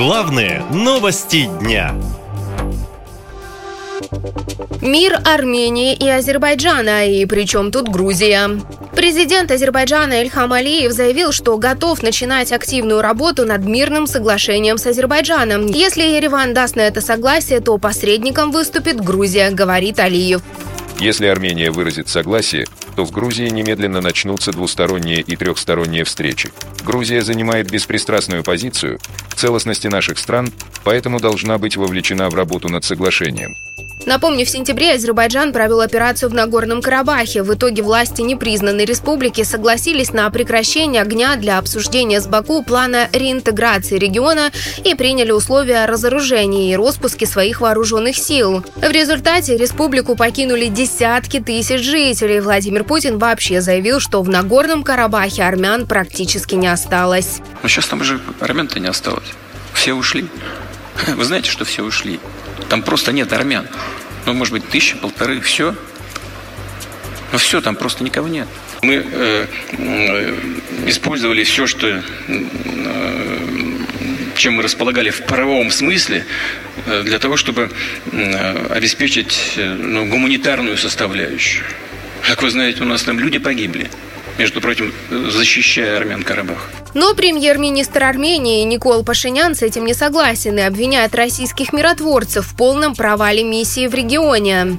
Главные новости дня. Мир Армении и Азербайджана, и причем тут Грузия. Президент Азербайджана Ильхам Алиев заявил, что готов начинать активную работу над мирным соглашением с Азербайджаном. Если Ереван даст на это согласие, то посредником выступит Грузия, говорит Алиев. Если Армения выразит согласие, то в Грузии немедленно начнутся двусторонние и трехсторонние встречи. Грузия занимает беспристрастную позицию в целостности наших стран, поэтому должна быть вовлечена в работу над соглашением. Напомню, в сентябре Азербайджан провел операцию в Нагорном Карабахе. В итоге власти непризнанной республики согласились на прекращение огня для обсуждения с Баку плана реинтеграции региона и приняли условия о разоружении и распуске своих вооруженных сил. В результате республику покинули десятки тысяч жителей. Владимир Путин вообще заявил, что в Нагорном Карабахе армян практически не осталось. Но сейчас там уже армян-то не осталось. Все ушли. Вы знаете, что все ушли? Там просто нет армян. Ну, может быть, тысяча, полторы, все. Ну, все, там просто никого нет. Мы э, э, использовали все, что, э, чем мы располагали в правовом смысле, э, для того, чтобы э, обеспечить э, ну, гуманитарную составляющую. Как вы знаете, у нас там люди погибли между прочим, защищая армян Карабах. Но премьер-министр Армении Никол Пашинян с этим не согласен и обвиняет российских миротворцев в полном провале миссии в регионе.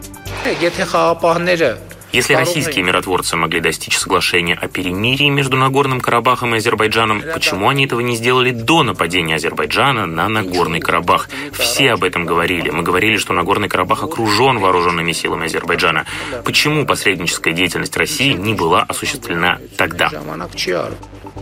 Если российские миротворцы могли достичь соглашения о перемирии между Нагорным Карабахом и Азербайджаном, почему они этого не сделали до нападения Азербайджана на Нагорный Карабах? Все об этом говорили. Мы говорили, что Нагорный Карабах окружен вооруженными силами Азербайджана. Почему посредническая деятельность России не была осуществлена тогда?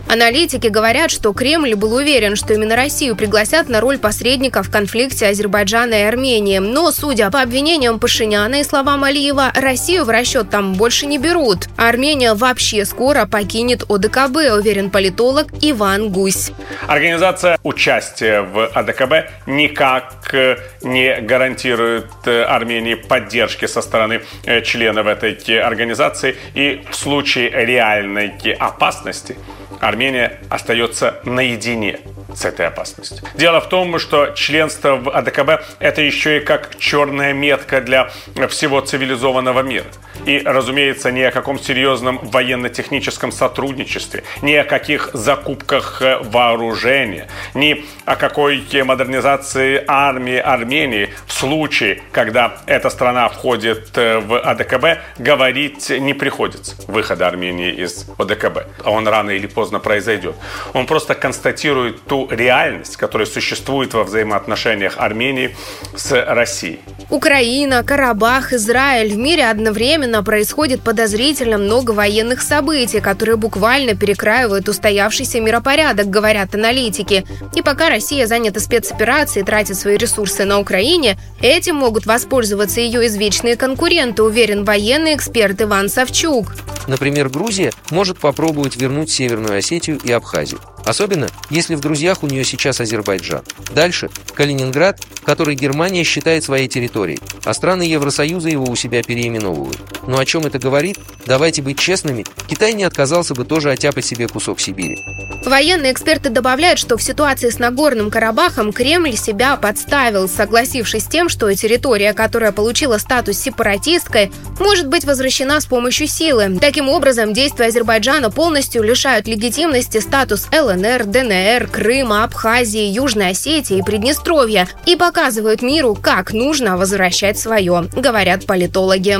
Аналитики говорят, что Кремль был уверен, что именно Россию пригласят на роль посредника в конфликте Азербайджана и Армении. Но, судя по обвинениям Пашиняна и словам Алиева, Россию в расчет там больше не берут. Армения вообще скоро покинет ОДКБ, уверен политолог Иван Гусь. Организация участия в ОДКБ никак э, не гарантирует э, Армении поддержки со стороны э, членов этой организации. И в случае реальной опасности Армения остается наедине с этой опасностью. Дело в том, что членство в АДКБ – это еще и как черная метка для всего цивилизованного мира. И, разумеется, ни о каком серьезном военно-техническом сотрудничестве, ни о каких закупках э, вооружения, ни о какой модернизации армии Армении в случае, когда эта страна входит э, в АДКБ, говорить не приходится. Выхода Армении из ОДКБ. Он рано или поздно произойдет. Он просто констатирует ту реальность, которая существует во взаимоотношениях Армении с Россией. Украина, Карабах, Израиль. В мире одновременно происходит подозрительно много военных событий, которые буквально перекраивают устоявшийся миропорядок, говорят аналитики. И пока Россия занята спецоперацией и тратит свои ресурсы на Украине, этим могут воспользоваться ее извечные конкуренты, уверен военный эксперт Иван Савчук. Например, Грузия может попробовать вернуть Северную Осетию и Абхазию. Особенно, если в друзьях у нее сейчас Азербайджан. Дальше – Калининград, который Германия считает своей территорией, а страны Евросоюза его у себя переименовывают. Но о чем это говорит? Давайте быть честными, Китай не отказался бы тоже оттяпать себе кусок Сибири. Военные эксперты добавляют, что в ситуации с Нагорным Карабахом Кремль себя подставил, согласившись с тем, что территория, которая получила статус сепаратистской, может быть возвращена с помощью силы. Таким образом, действия Азербайджана полностью лишают легитимности статус ЛНР, ДНР, Крыма, Абхазии, Южной Осетии и Приднестровья и показывают миру, как нужно возвращать свое, говорят политологи.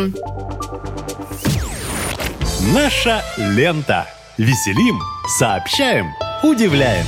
Наша лента. Веселим, сообщаем, удивляем.